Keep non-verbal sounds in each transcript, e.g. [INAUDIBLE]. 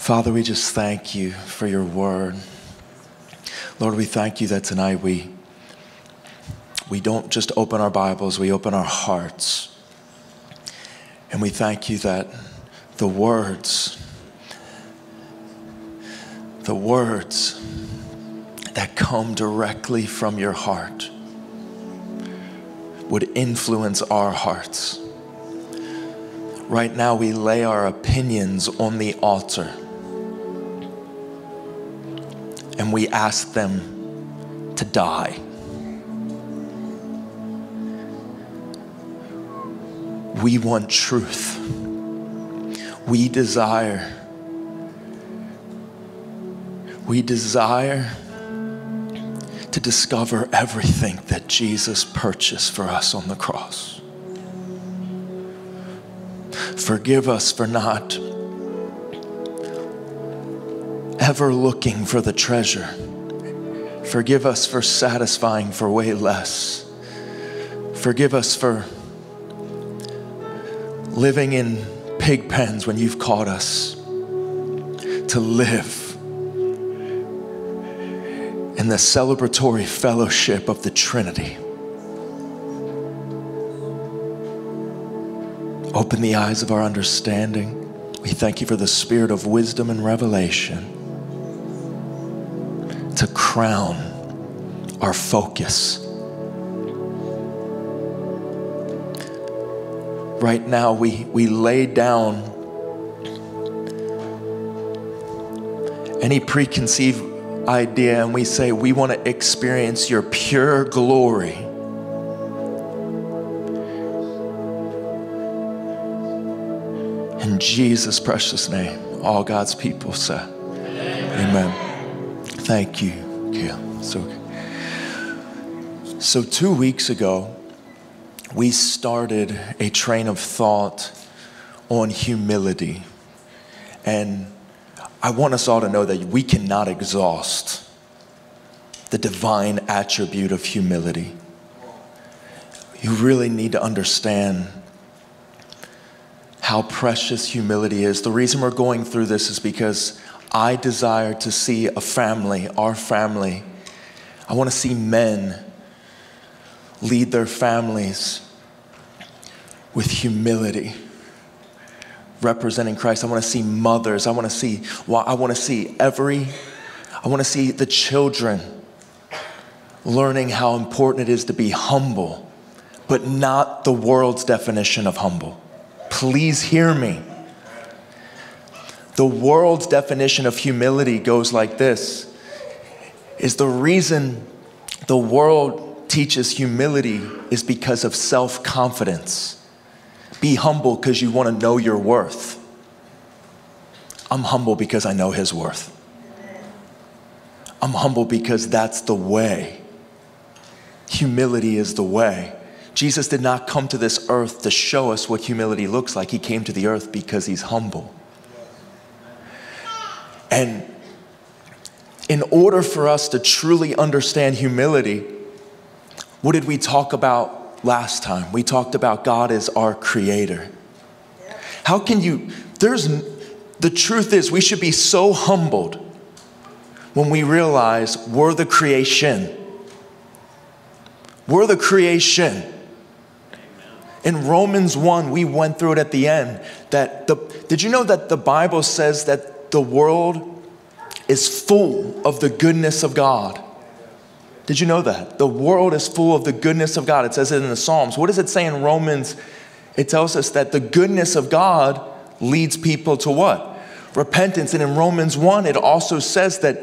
Father, we just thank you for your word. Lord, we thank you that tonight we, we don't just open our Bibles, we open our hearts. And we thank you that the words, the words that come directly from your heart would influence our hearts. Right now, we lay our opinions on the altar and we ask them to die. We want truth. We desire. We desire to discover everything that Jesus purchased for us on the cross. Forgive us for not ever looking for the treasure. Forgive us for satisfying for way less. Forgive us for living in pig pens when you've called us to live in the celebratory fellowship of the Trinity. Open the eyes of our understanding. We thank you for the spirit of wisdom and revelation crown our focus. Right now, we, we lay down any preconceived idea and we say, We want to experience your pure glory. In Jesus' precious name, all God's people say, Amen. Amen. Thank you, Gail. So, so two weeks ago, we started a train of thought on humility. And I want us all to know that we cannot exhaust the divine attribute of humility. You really need to understand how precious humility is. The reason we're going through this is because I desire to see a family, our family. I want to see men lead their families with humility, representing Christ. I want to see mothers. I want to see, I want to see every, I want to see the children learning how important it is to be humble, but not the world's definition of humble. Please hear me. The world's definition of humility goes like this is the reason the world teaches humility is because of self confidence. Be humble because you want to know your worth. I'm humble because I know his worth. I'm humble because that's the way. Humility is the way. Jesus did not come to this earth to show us what humility looks like. He came to the earth because he's humble. And in order for us to truly understand humility, what did we talk about last time? We talked about God as our creator. How can you, there's, the truth is, we should be so humbled when we realize we're the creation. We're the creation. In Romans 1, we went through it at the end. That the, did you know that the Bible says that the world is full of the goodness of God. Did you know that? The world is full of the goodness of God. It says it in the Psalms. What does it say in Romans? It tells us that the goodness of God leads people to what? Repentance. And in Romans 1, it also says that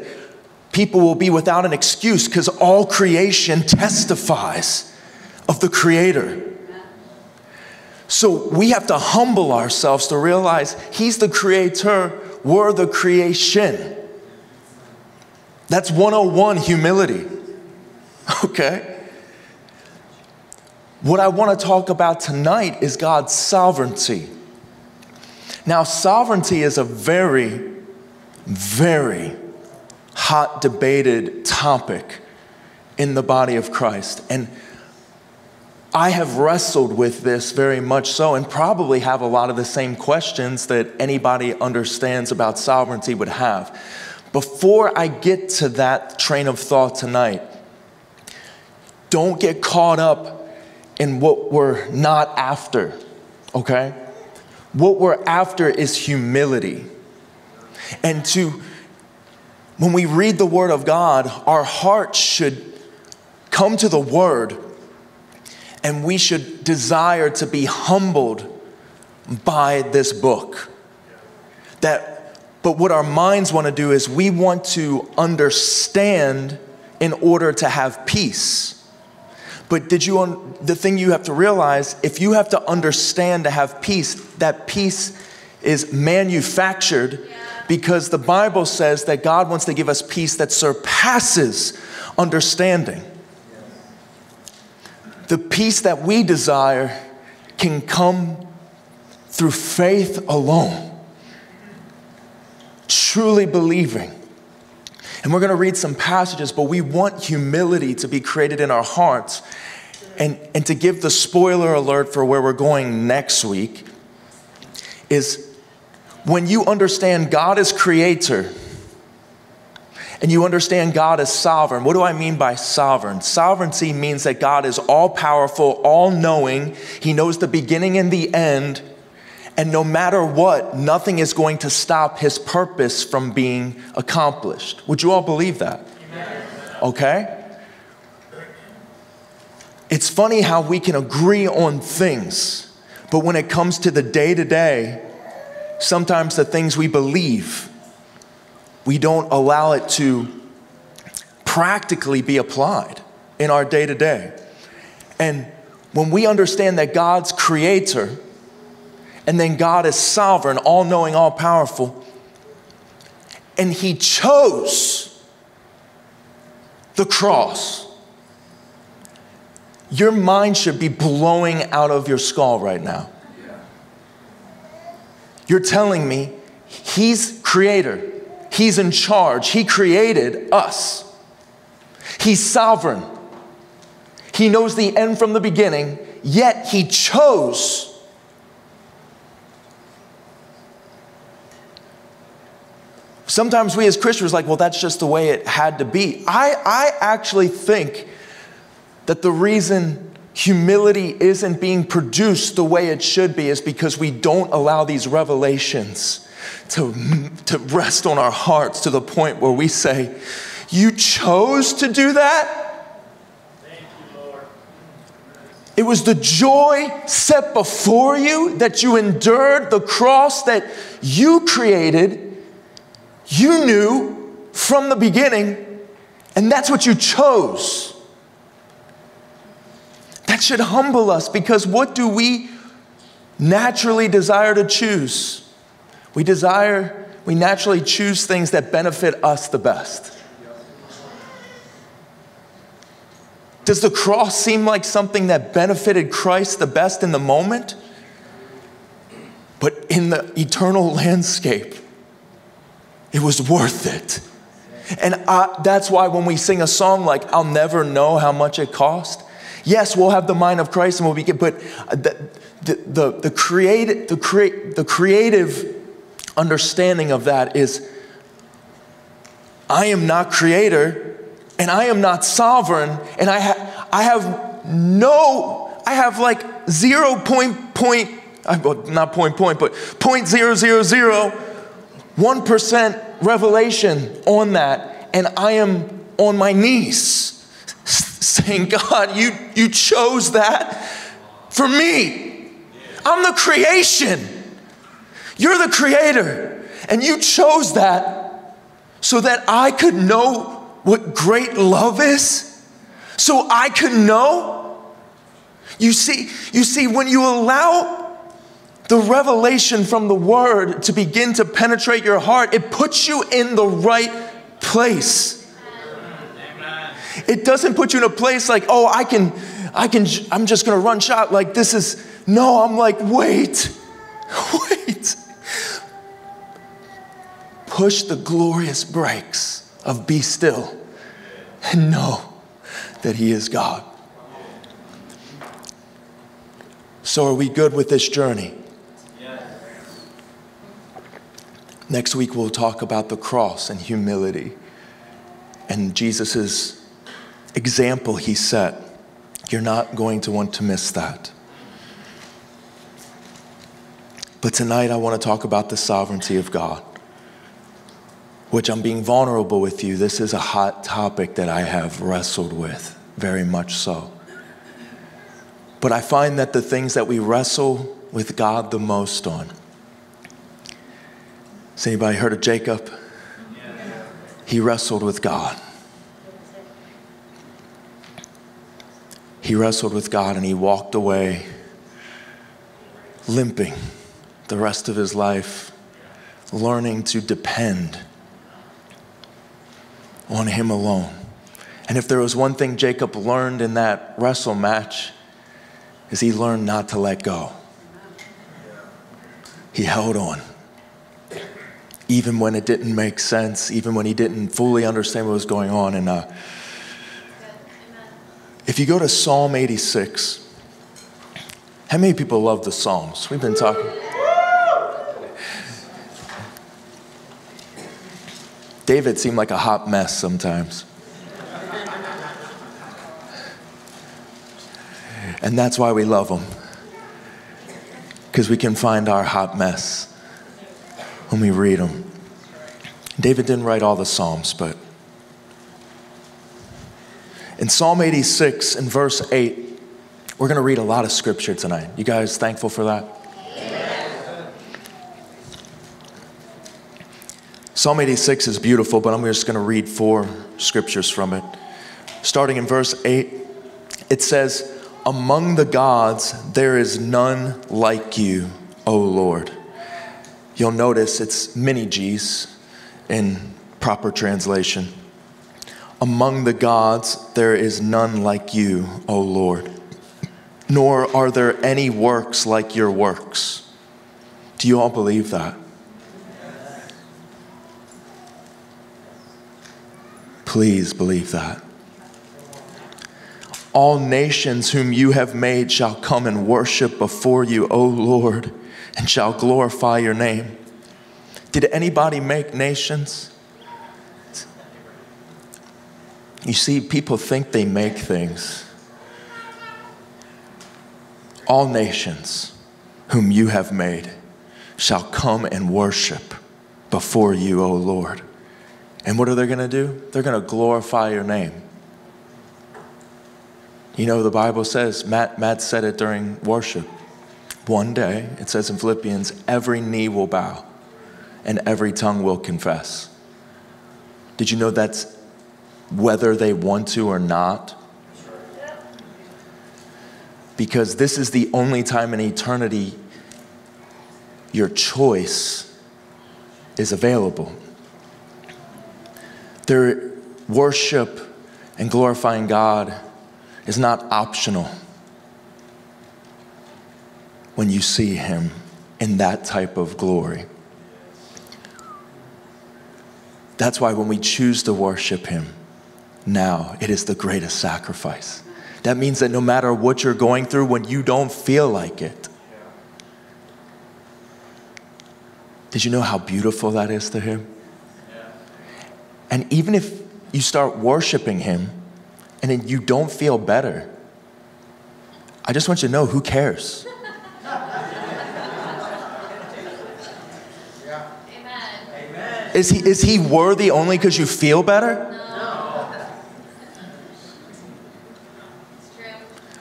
people will be without an excuse because all creation testifies of the Creator. So we have to humble ourselves to realize He's the Creator we're the creation. That's 101 humility. [LAUGHS] Okay? What I want to talk about tonight is God's sovereignty. Now, sovereignty is a very, very hot debated topic in the body of Christ. And I have wrestled with this very much so, and probably have a lot of the same questions that anybody understands about sovereignty would have. Before I get to that train of thought tonight, don't get caught up in what we're not after, okay? What we're after is humility. And to, when we read the Word of God, our hearts should come to the Word and we should desire to be humbled by this book. That, but what our minds want to do is we want to understand in order to have peace. But did you the thing you have to realize if you have to understand to have peace, that peace is manufactured because the Bible says that God wants to give us peace that surpasses understanding the peace that we desire can come through faith alone. Truly believing. And we're going to read some passages, but we want humility to be created in our hearts. And, and to give the spoiler alert for where we're going next week is when you understand God as creator, and you understand God is sovereign. What do I mean by sovereign? Sovereignty means that God is all powerful, all knowing. He knows the beginning and the end. And no matter what, nothing is going to stop his purpose from being accomplished. Would you all believe that? Okay? It's funny how we can agree on things, but when it comes to the day to day, sometimes the things we believe we don't allow it to practically be applied in our day to day. And when we understand that God's creator and then God is sovereign, all knowing, all powerful, and He chose the cross, your mind should be blowing out of your skull right now. You're telling me He's creator. He's in charge. He created us. He's sovereign. He knows the end from the beginning, yet He chose. Sometimes we as Christians are like, well, that's just the way it had to be. I, I actually think that the reason humility isn't being produced the way it should be is because we don't allow these revelations to, to rest on our hearts to the point where we say, You chose to do that? It was the joy set before you that you endured, the cross that you created, you knew from the beginning, and that's what you chose. That should humble us because what do we naturally desire to choose? We desire, we naturally choose things that benefit us the best. Does the cross seem like something that benefited Christ the best in the moment? But in the eternal landscape, it was worth it. And I, that's why when we sing a song like, I'll never know how much it cost, yes, we'll have the mind of Christ and we'll be, but the, the, the, the, create, the, create, the creative understanding of that is I am not creator and I am not sovereign and I, ha- I have no, I have like zero point point, I well, not point point, but point zero zero zero, one percent revelation on that and I am on my knees [LAUGHS] saying, God, you, you chose that for me. I'm the creation. You're the creator, and you chose that so that I could know what great love is, so I could know. You see, you see, when you allow the revelation from the word to begin to penetrate your heart, it puts you in the right place. It doesn't put you in a place like, oh, I can, I can, I'm just gonna run shot like this is, no, I'm like, wait, [LAUGHS] wait push the glorious brakes of be still and know that He is God. So, are we good with this journey? Next week, we'll talk about the cross and humility and Jesus' example he set. You're not going to want to miss that. But tonight, I want to talk about the sovereignty of God, which I'm being vulnerable with you. This is a hot topic that I have wrestled with, very much so. But I find that the things that we wrestle with God the most on. Has anybody heard of Jacob? He wrestled with God. He wrestled with God and he walked away limping the rest of his life, learning to depend on him alone. And if there was one thing Jacob learned in that wrestle match, is he learned not to let go. He held on. Even when it didn't make sense, even when he didn't fully understand what was going on. And uh, if you go to Psalm 86, how many people love the Psalms? We've been talking. David seemed like a hot mess sometimes. And that's why we love him. Because we can find our hot mess when we read them. David didn't write all the Psalms, but in Psalm 86, in verse 8, we're going to read a lot of scripture tonight. You guys thankful for that? Psalm 86 is beautiful, but I'm just going to read four scriptures from it. Starting in verse 8, it says, Among the gods, there is none like you, O Lord. You'll notice it's many G's in proper translation. Among the gods, there is none like you, O Lord, nor are there any works like your works. Do you all believe that? Please believe that. All nations whom you have made shall come and worship before you, O Lord, and shall glorify your name. Did anybody make nations? You see, people think they make things. All nations whom you have made shall come and worship before you, O Lord. And what are they going to do? They're going to glorify your name. You know, the Bible says, Matt, Matt said it during worship. One day, it says in Philippians, every knee will bow and every tongue will confess. Did you know that's whether they want to or not? Because this is the only time in eternity your choice is available. Their worship and glorifying God is not optional when you see Him in that type of glory. That's why when we choose to worship Him now, it is the greatest sacrifice. That means that no matter what you're going through, when you don't feel like it, did you know how beautiful that is to Him? And even if you start worshiping Him and then you don't feel better, I just want you to know who cares? [LAUGHS] Is he, is he worthy only because you feel better?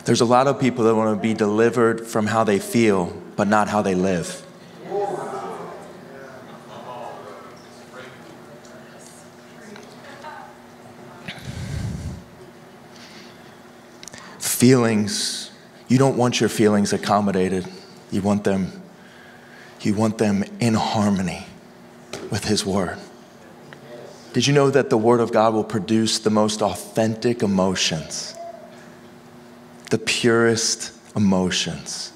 There's a lot of people that want to be delivered from how they feel, but not how they live. Feelings, you don't want your feelings accommodated. You want them, you want them in harmony with His Word. Did you know that the Word of God will produce the most authentic emotions, the purest emotions?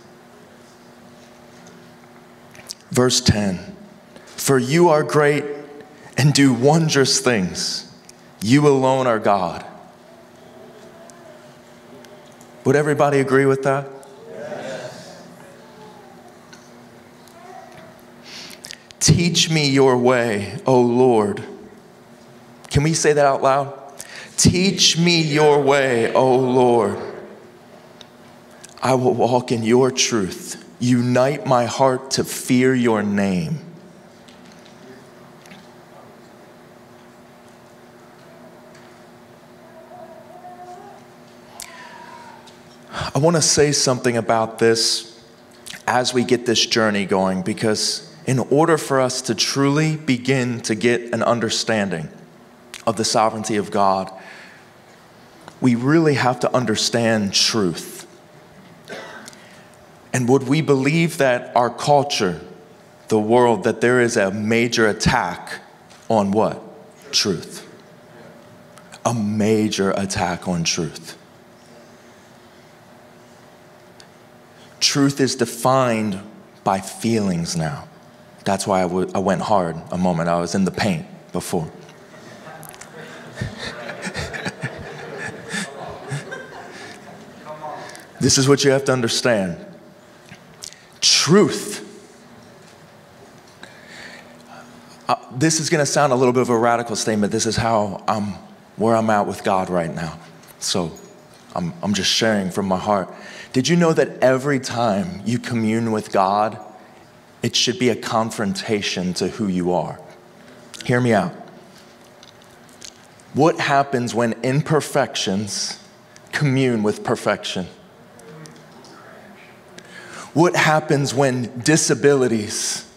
Verse 10 For you are great and do wondrous things. You alone are God. Would everybody agree with that? Yes. Teach me your way, O Lord. Can we say that out loud? Teach me your way, O Lord. I will walk in your truth. Unite my heart to fear your name. I want to say something about this as we get this journey going because, in order for us to truly begin to get an understanding of the sovereignty of God, we really have to understand truth. And would we believe that our culture, the world, that there is a major attack on what? Truth. A major attack on truth. Truth is defined by feelings now. That's why I, w- I went hard a moment. I was in the paint before. [LAUGHS] this is what you have to understand truth. Uh, this is going to sound a little bit of a radical statement. This is how I'm, where I'm at with God right now. So I'm, I'm just sharing from my heart. Did you know that every time you commune with God, it should be a confrontation to who you are? Hear me out. What happens when imperfections commune with perfection? What happens when disabilities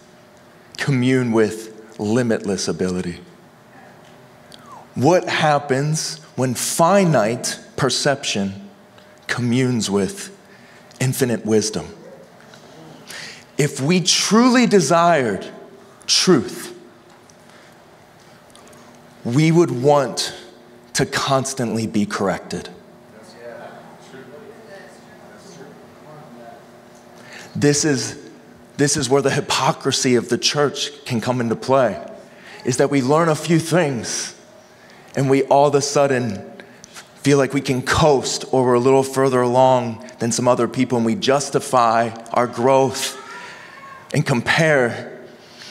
commune with limitless ability? What happens when finite perception communes with infinite wisdom. If we truly desired truth, we would want to constantly be corrected. This is, this is where the hypocrisy of the church can come into play, is that we learn a few things and we all of a sudden feel like we can coast or we're a little further along than some other people and we justify our growth and compare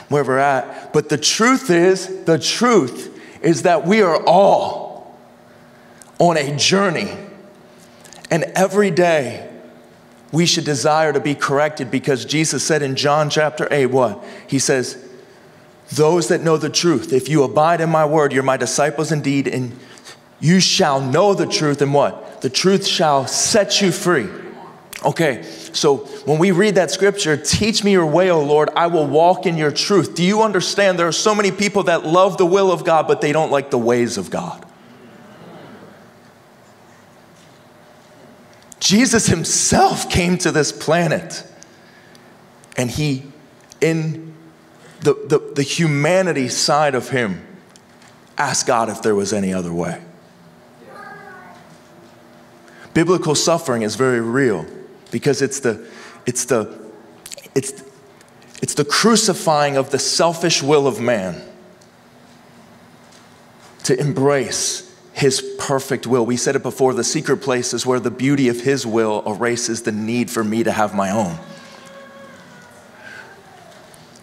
where we're at. But the truth is, the truth is that we are all on a journey. And every day we should desire to be corrected because Jesus said in John chapter 8, what? He says, Those that know the truth, if you abide in my word, you're my disciples indeed, and you shall know the truth, and what? The truth shall set you free. Okay, so when we read that scripture, teach me your way, O Lord, I will walk in your truth. Do you understand there are so many people that love the will of God, but they don't like the ways of God? Jesus himself came to this planet and he, in the, the, the humanity side of him, asked God if there was any other way. Biblical suffering is very real because it's the, it's the, it's, it's the crucifying of the selfish will of man to embrace his perfect will. We said it before the secret place is where the beauty of his will erases the need for me to have my own.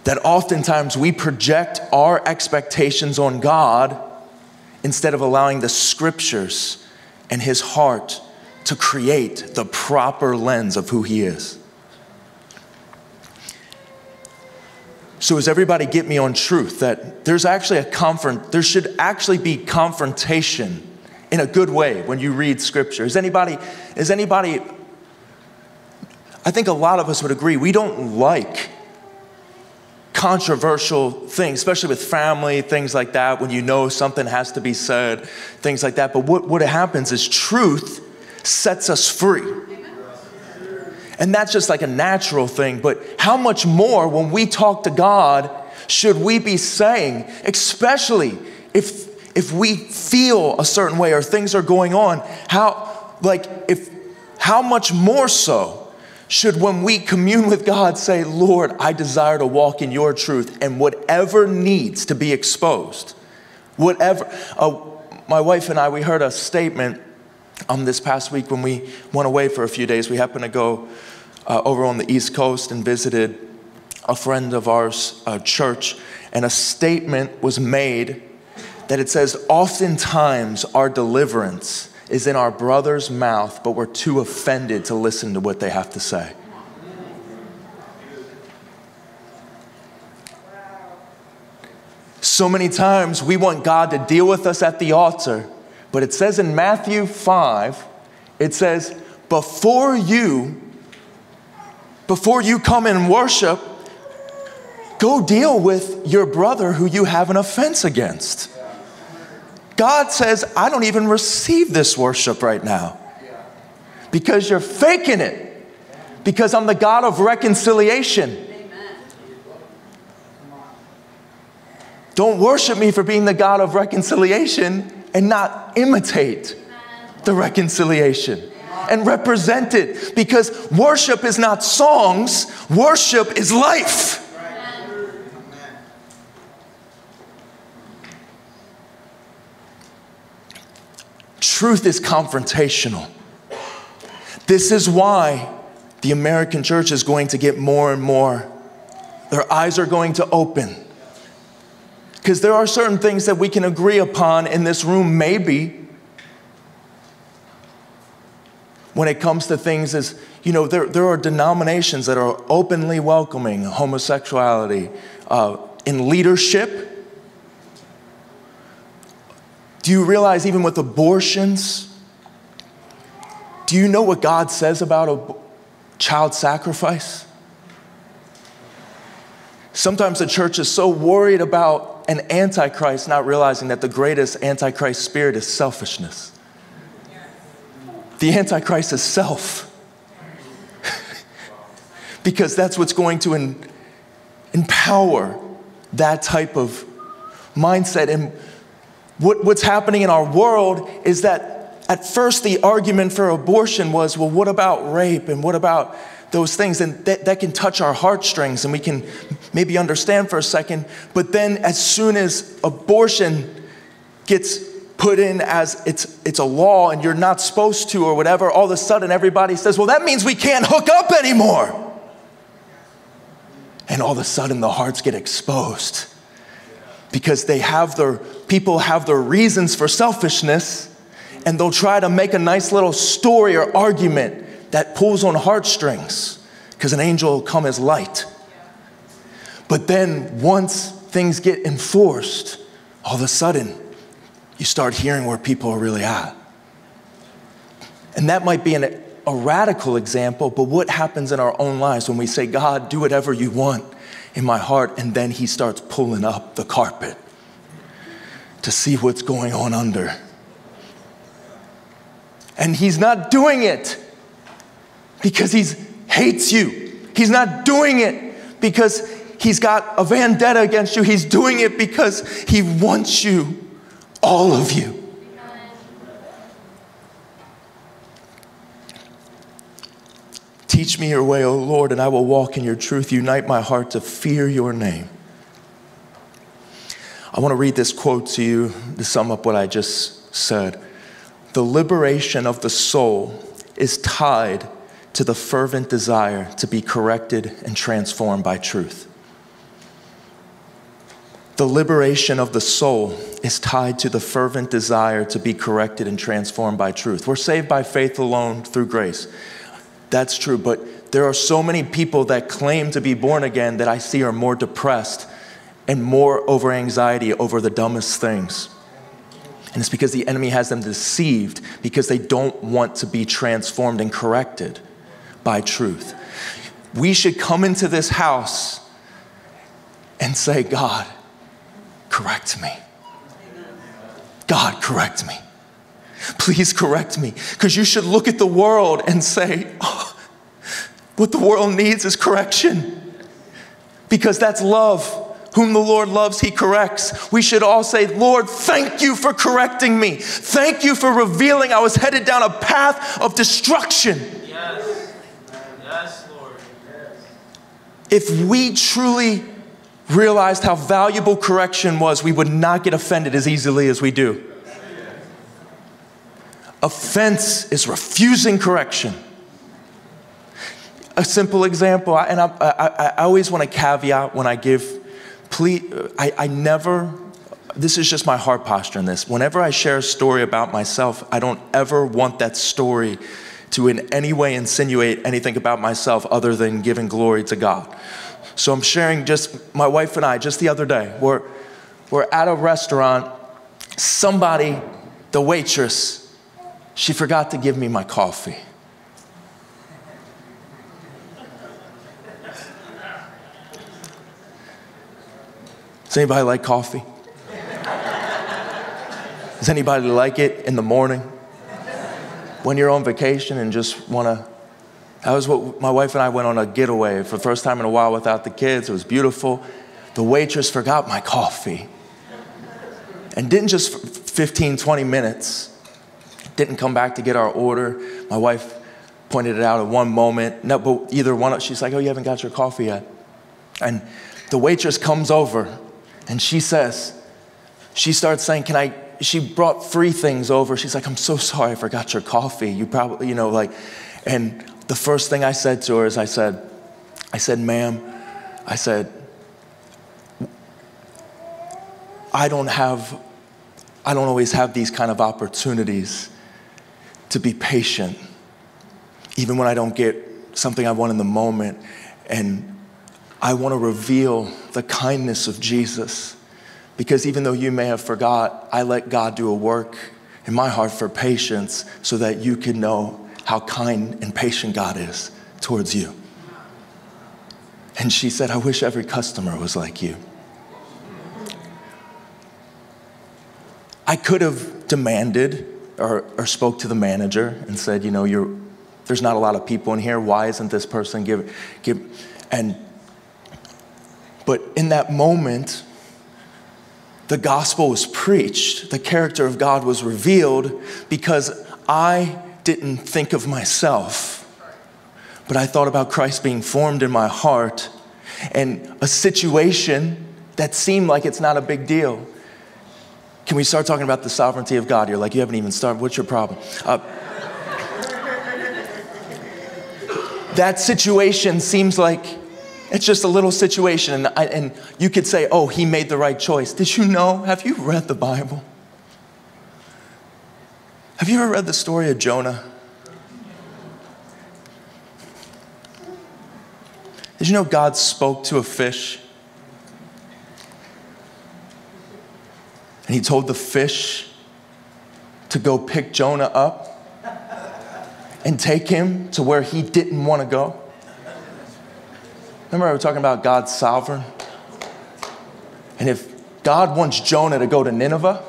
That oftentimes we project our expectations on God instead of allowing the scriptures and his heart to create the proper lens of who He is. So, does everybody get me on truth that there's actually a confront, there should actually be confrontation in a good way when you read scripture? Is anybody, is anybody, I think a lot of us would agree, we don't like controversial things, especially with family, things like that, when you know something has to be said, things like that. But what, what happens is truth sets us free. And that's just like a natural thing. But how much more when we talk to God should we be saying, especially if if we feel a certain way or things are going on, how like if how much more so should when we commune with God say, Lord, I desire to walk in your truth and whatever needs to be exposed, whatever. Uh, my wife and I, we heard a statement um, this past week when we went away for a few days, we happened to go uh, over on the East Coast and visited a friend of ours, a church, and a statement was made that it says, Oftentimes our deliverance is in our brother's mouth, but we're too offended to listen to what they have to say. So many times we want God to deal with us at the altar, but it says in Matthew 5, it says, before you before you come and worship, go deal with your brother who you have an offense against. God says, I don't even receive this worship right now because you're faking it, because I'm the God of reconciliation. Don't worship me for being the God of reconciliation and not imitate the reconciliation and represent it because worship is not songs, worship is life. Truth is confrontational. This is why the American church is going to get more and more, their eyes are going to open. Because there are certain things that we can agree upon in this room, maybe, when it comes to things as, you know, there, there are denominations that are openly welcoming homosexuality uh, in leadership. Do you realize, even with abortions, do you know what God says about a child sacrifice? Sometimes the church is so worried about an antichrist, not realizing that the greatest antichrist spirit is selfishness. The Antichrist is self. [LAUGHS] because that's what's going to empower that type of mindset. And what, what's happening in our world is that at first the argument for abortion was well, what about rape and what about those things? And that, that can touch our heartstrings and we can maybe understand for a second. But then as soon as abortion gets put in as it's, it's a law and you're not supposed to or whatever, all of a sudden everybody says, well, that means we can't hook up anymore. And all of a sudden the hearts get exposed because they have their, people have their reasons for selfishness and they'll try to make a nice little story or argument that pulls on heartstrings because an angel will come as light. But then once things get enforced, all of a sudden you start hearing where people are really at. And that might be an, a radical example, but what happens in our own lives when we say, God, do whatever you want in my heart, and then He starts pulling up the carpet to see what's going on under. And He's not doing it because He hates you, He's not doing it because He's got a vendetta against you, He's doing it because He wants you all of you. Teach me your way, O Lord, and I will walk in your truth. Unite my heart to fear your name. I want to read this quote to you to sum up what I just said. The liberation of the soul is tied to the fervent desire to be corrected and transformed by truth. The liberation of the soul is tied to the fervent desire to be corrected and transformed by truth. We're saved by faith alone through grace. That's true, but there are so many people that claim to be born again that I see are more depressed and more over anxiety over the dumbest things. And it's because the enemy has them deceived because they don't want to be transformed and corrected by truth. We should come into this house and say, God, correct me. God, correct me. Please correct me. Because you should look at the world and say, oh, what the world needs is correction. Because that's love. Whom the Lord loves, he corrects. We should all say, Lord, thank you for correcting me. Thank you for revealing I was headed down a path of destruction. Yes. Yes, Lord. Yes. If we truly realized how valuable correction was, we would not get offended as easily as we do. Offense is refusing correction. A simple example, and I, I, I always want to caveat when I give please, I, I never, this is just my heart posture in this. Whenever I share a story about myself, I don't ever want that story to in any way insinuate anything about myself other than giving glory to God. So I'm sharing just my wife and I just the other day. We're, we're at a restaurant. Somebody, the waitress, she forgot to give me my coffee. Does anybody like coffee? Does anybody like it in the morning? When you're on vacation and just want to. That was what my wife and I went on a getaway for the first time in a while without the kids. It was beautiful. The waitress forgot my coffee and didn't just 15, 20 minutes, didn't come back to get our order. My wife pointed it out at one moment. No, but either one, she's like, Oh, you haven't got your coffee yet. And the waitress comes over and she says, she starts saying, Can I? She brought three things over. She's like, I'm so sorry I forgot your coffee. You probably, you know, like, and the first thing I said to her is, I said, I said, ma'am, I said, I don't have, I don't always have these kind of opportunities to be patient, even when I don't get something I want in the moment. And I want to reveal the kindness of Jesus. Because even though you may have forgot, I let God do a work in my heart for patience so that you can know how kind and patient God is towards you. And she said, I wish every customer was like you. I could have demanded or, or spoke to the manager and said, you know, you're, there's not a lot of people in here. Why isn't this person give, give? And but in that moment, the gospel was preached, the character of God was revealed because I didn't think of myself, but I thought about Christ being formed in my heart and a situation that seemed like it's not a big deal. Can we start talking about the sovereignty of God? You're like, you haven't even started. What's your problem? Uh, [LAUGHS] that situation seems like it's just a little situation, and, I, and you could say, oh, he made the right choice. Did you know? Have you read the Bible? Have you ever read the story of Jonah? Did you know God spoke to a fish? And he told the fish to go pick Jonah up and take him to where he didn't want to go. Remember, I was talking about God's sovereign? And if God wants Jonah to go to Nineveh,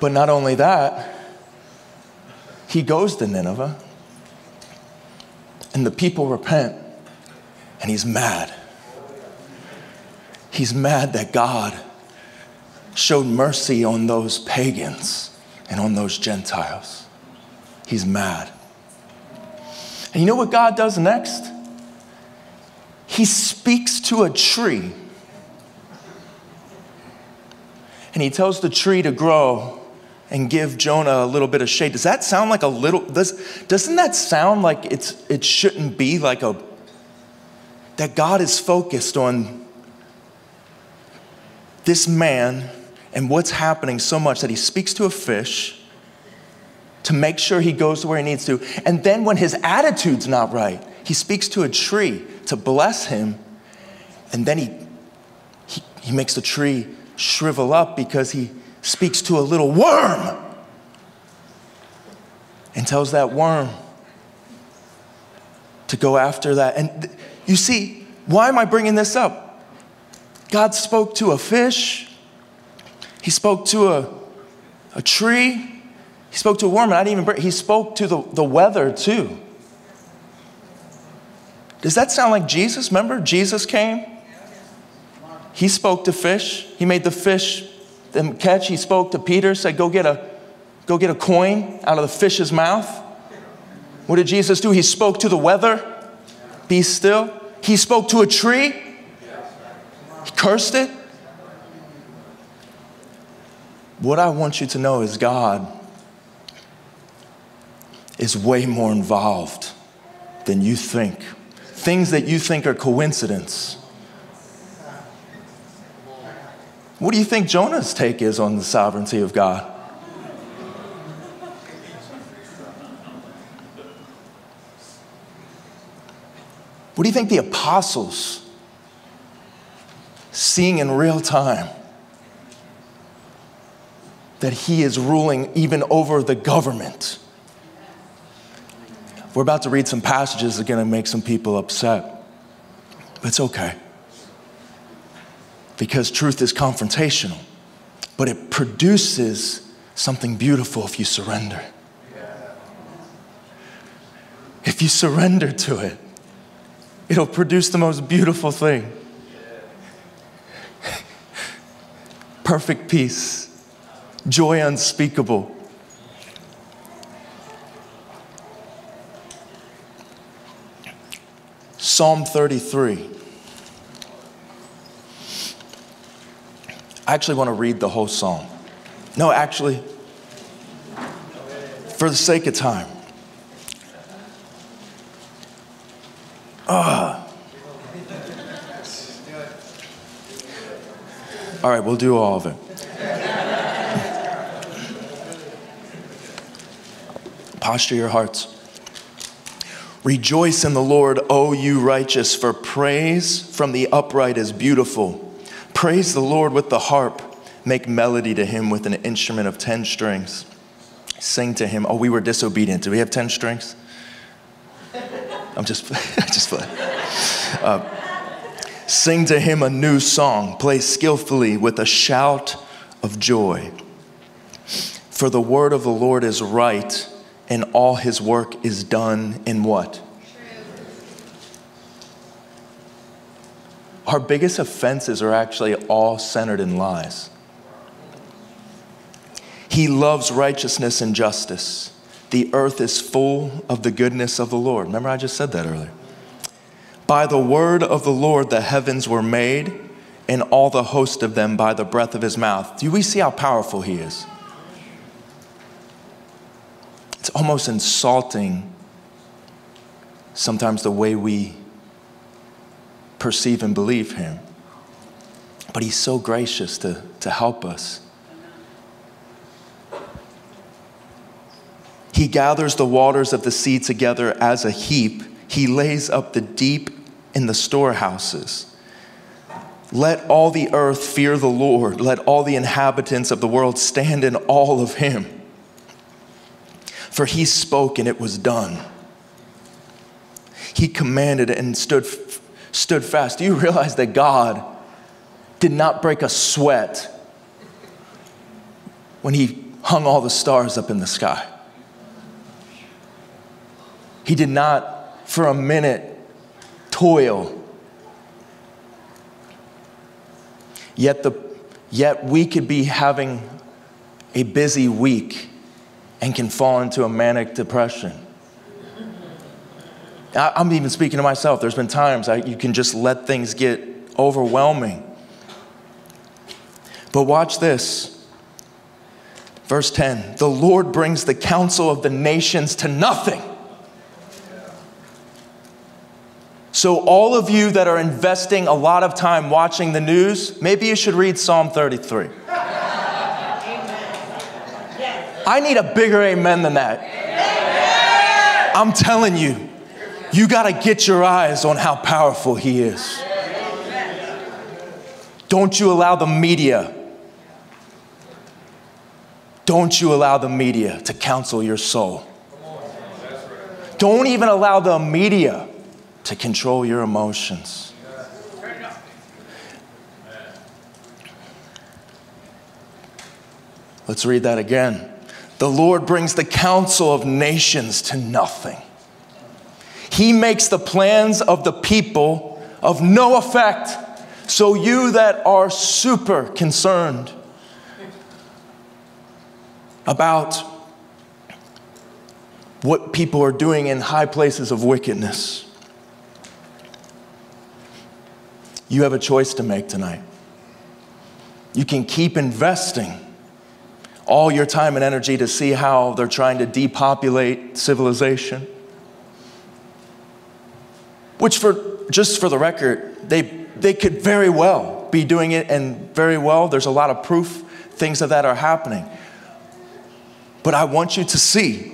but not only that, he goes to Nineveh, and the people repent, and he's mad. He's mad that God showed mercy on those pagans and on those Gentiles. He's mad. And you know what God does next? He speaks to a tree. And he tells the tree to grow and give Jonah a little bit of shade. Does that sound like a little does doesn't that sound like it's it shouldn't be like a that God is focused on this man and what's happening so much that he speaks to a fish to make sure he goes to where he needs to. And then when his attitude's not right, he speaks to a tree to bless him. And then he, he, he makes the tree shrivel up because he speaks to a little worm and tells that worm to go after that. And th- you see, why am I bringing this up? God spoke to a fish he spoke to a, a tree. He spoke to a worm, and I didn't even bring, he spoke to the, the weather too. Does that sound like Jesus? Remember, Jesus came. He spoke to fish. He made the fish them catch. He spoke to Peter, said, Go get a go get a coin out of the fish's mouth. What did Jesus do? He spoke to the weather. Be still. He spoke to a tree. He cursed it. What I want you to know is God is way more involved than you think. Things that you think are coincidence. What do you think Jonah's take is on the sovereignty of God? What do you think the apostles seeing in real time that he is ruling even over the government? We're about to read some passages that are going to make some people upset, but it's okay. Because truth is confrontational, but it produces something beautiful if you surrender. If you surrender to it, it'll produce the most beautiful thing [LAUGHS] perfect peace, joy unspeakable. Psalm 33. I actually want to read the whole psalm. No, actually, for the sake of time. Ah. All right, we'll do all of it. Posture your hearts. Rejoice in the Lord, O you righteous, for praise from the upright is beautiful. Praise the Lord with the harp. Make melody to him with an instrument of 10 strings. Sing to him. Oh, we were disobedient. Do we have 10 strings? [LAUGHS] I'm just, [LAUGHS] just playing. Uh, sing to him a new song. Play skillfully with a shout of joy. For the word of the Lord is right and all his work is done in what? Our biggest offenses are actually all centered in lies. He loves righteousness and justice. The earth is full of the goodness of the Lord. Remember, I just said that earlier. By the word of the Lord, the heavens were made, and all the host of them by the breath of his mouth. Do we see how powerful he is? It's almost insulting sometimes the way we perceive and believe Him. But He's so gracious to, to help us. He gathers the waters of the sea together as a heap, He lays up the deep in the storehouses. Let all the earth fear the Lord. Let all the inhabitants of the world stand in awe of him. For he spoke and it was done. He commanded and stood, stood fast. Do you realize that God did not break a sweat when he hung all the stars up in the sky? He did not, for a minute, toil. Yet, the, yet we could be having a busy week and can fall into a manic depression. I'm even speaking to myself. There's been times I, you can just let things get overwhelming. But watch this. Verse 10 The Lord brings the counsel of the nations to nothing. So, all of you that are investing a lot of time watching the news, maybe you should read Psalm 33. I need a bigger amen than that. I'm telling you, you got to get your eyes on how powerful He is. Don't you allow the media, don't you allow the media to counsel your soul. Don't even allow the media to control your emotions. Let's read that again. The Lord brings the counsel of nations to nothing. He makes the plans of the people of no effect. So, you that are super concerned about what people are doing in high places of wickedness, you have a choice to make tonight. You can keep investing all your time and energy to see how they're trying to depopulate civilization. Which, for just for the record, they, they could very well be doing it, and very well, there's a lot of proof things of that are happening. But I want you to see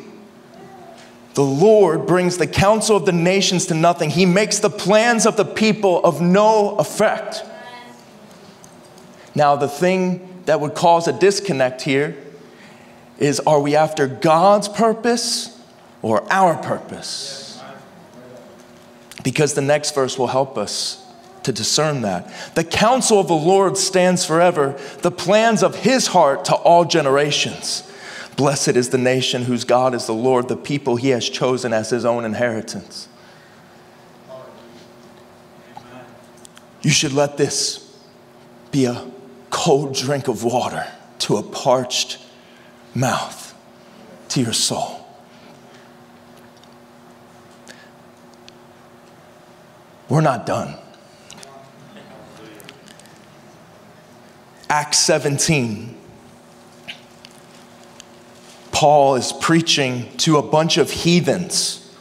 the Lord brings the counsel of the nations to nothing. He makes the plans of the people of no effect. Now, the thing that would cause a disconnect here is are we after God's purpose or our purpose? Because the next verse will help us to discern that. The counsel of the Lord stands forever, the plans of his heart to all generations. Blessed is the nation whose God is the Lord, the people he has chosen as his own inheritance. You should let this be a cold drink of water to a parched mouth, to your soul. We're not done. Acts 17. Paul is preaching to a bunch of heathens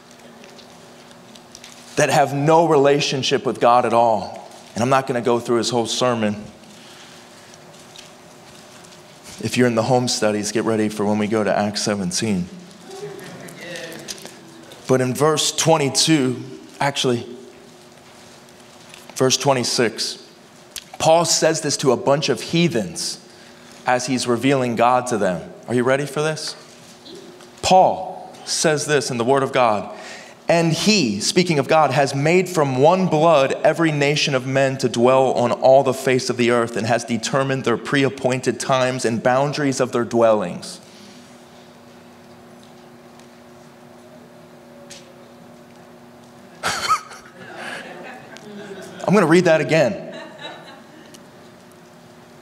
that have no relationship with God at all. And I'm not going to go through his whole sermon. If you're in the home studies, get ready for when we go to Acts 17. But in verse 22, actually, verse 26, Paul says this to a bunch of heathens as he's revealing God to them. Are you ready for this? Paul says this in the Word of God and he, speaking of God, has made from one blood every nation of men to dwell on all the face of the earth and has determined their pre appointed times and boundaries of their dwellings. [LAUGHS] I'm going to read that again.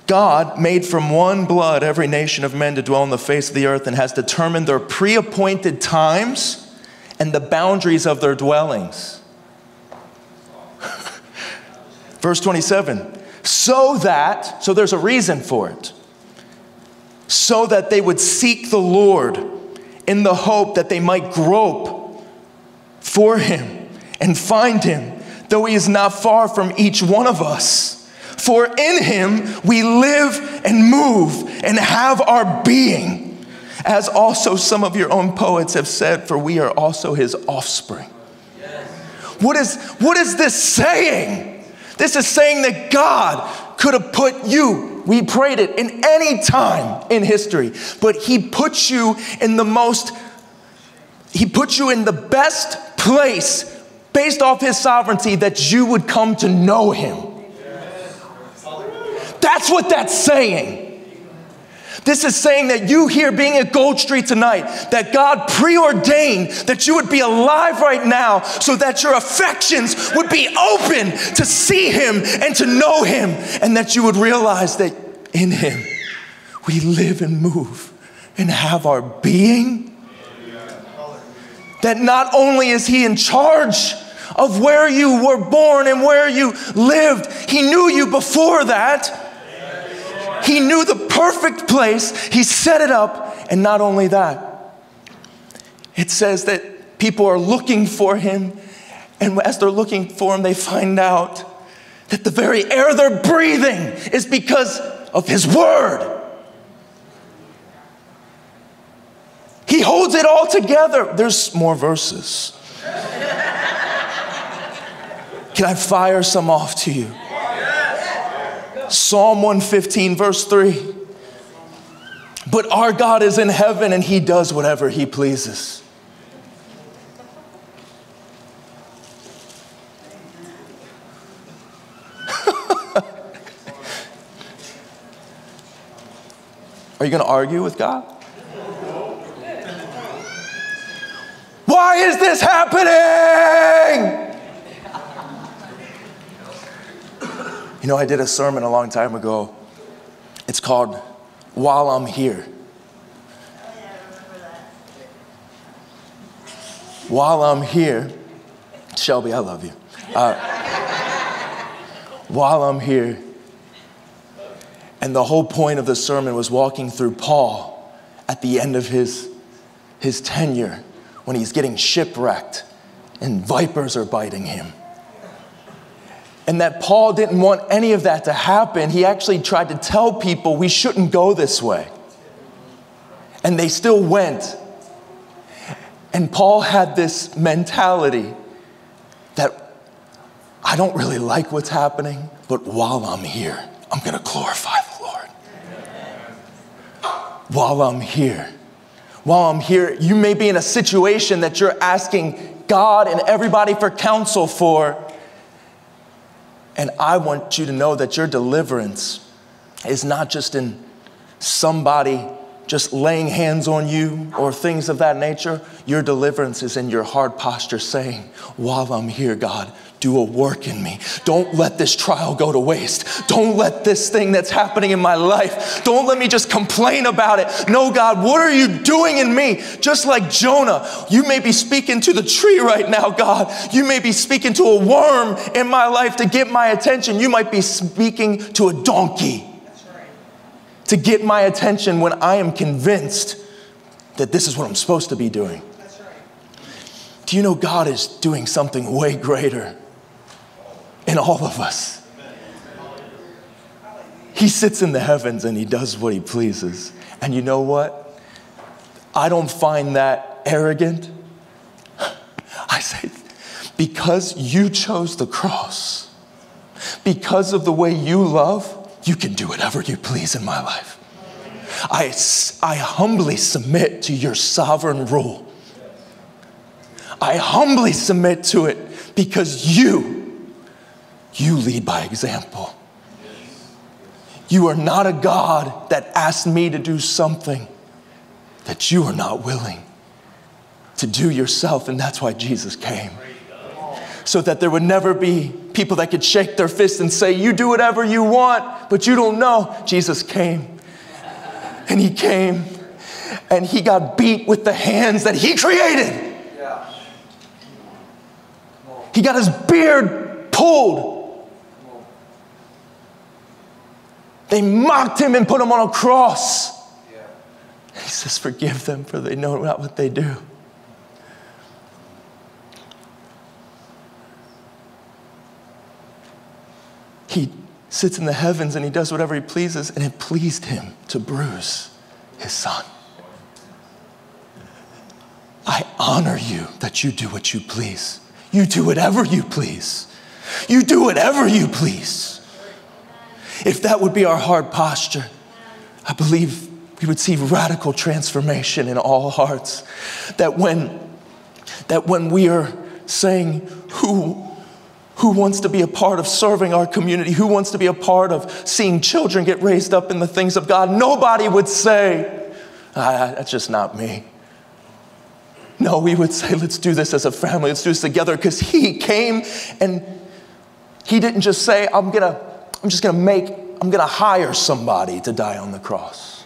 God made from one blood every nation of men to dwell on the face of the earth and has determined their pre appointed times and the boundaries of their dwellings. [LAUGHS] Verse 27 so that, so there's a reason for it, so that they would seek the Lord in the hope that they might grope for him and find him, though he is not far from each one of us. For in him we live and move and have our being as also some of your own poets have said, for we are also his offspring. What, is, what is this saying? This is saying that God could have put you, we prayed it, in any time in history, but he puts you in the most, he puts you in the best place based off his sovereignty that you would come to know him. That's what that's saying. This is saying that you here being at Gold Street tonight, that God preordained that you would be alive right now so that your affections would be open to see Him and to know Him, and that you would realize that in Him we live and move and have our being. That not only is He in charge of where you were born and where you lived, He knew you before that. He knew the perfect place, He set it up, and not only that, it says that people are looking for Him, and as they're looking for Him, they find out that the very air they're breathing is because of His Word. He holds it all together. There's more verses. Can I fire some off to you? Psalm 115, verse 3. But our God is in heaven and he does whatever he pleases. [LAUGHS] Are you going to argue with God? Why is this happening? You know, I did a sermon a long time ago. It's called While I'm Here. While I'm here, Shelby, I love you. Uh, while I'm here, and the whole point of the sermon was walking through Paul at the end of his, his tenure when he's getting shipwrecked and vipers are biting him. And that Paul didn't want any of that to happen. He actually tried to tell people we shouldn't go this way. And they still went. And Paul had this mentality that I don't really like what's happening, but while I'm here, I'm going to glorify the Lord. While I'm here, while I'm here, you may be in a situation that you're asking God and everybody for counsel for. And I want you to know that your deliverance is not just in somebody just laying hands on you or things of that nature. Your deliverance is in your hard posture saying, While I'm here, God, do a work in me. Don't let this trial go to waste. Don't let this thing that's happening in my life, don't let me just complain about it. No, God, what are you doing in me? Just like Jonah, you may be speaking to the tree right now, God. You may be speaking to a worm in my life to get my attention. You might be speaking to a donkey to get my attention when I am convinced that this is what I'm supposed to be doing. Do you know God is doing something way greater in all of us? He sits in the heavens and he does what he pleases. And you know what? I don't find that arrogant. [LAUGHS] I say, because you chose the cross, because of the way you love, you can do whatever you please in my life. I, I humbly submit to your sovereign rule. I humbly submit to it because you, you lead by example. You are not a God that asked me to do something that you are not willing to do yourself, and that's why Jesus came. So that there would never be people that could shake their fist and say, You do whatever you want, but you don't know. Jesus came. And he came and he got beat with the hands that he created. He got his beard pulled. They mocked him and put him on a cross. He says, Forgive them, for they know not what they do. He sits in the heavens and he does whatever he pleases, and it pleased him to bruise his son. I honor you that you do what you please. You do whatever you please. You do whatever you please. If that would be our hard posture, I believe we would see radical transformation in all hearts. That when, that when we are saying, who, who wants to be a part of serving our community? Who wants to be a part of seeing children get raised up in the things of God? Nobody would say, ah, that's just not me. No, we would say, let's do this as a family, let's do this together, because he came and he didn't just say, I'm gonna, I'm just gonna make, I'm gonna hire somebody to die on the cross.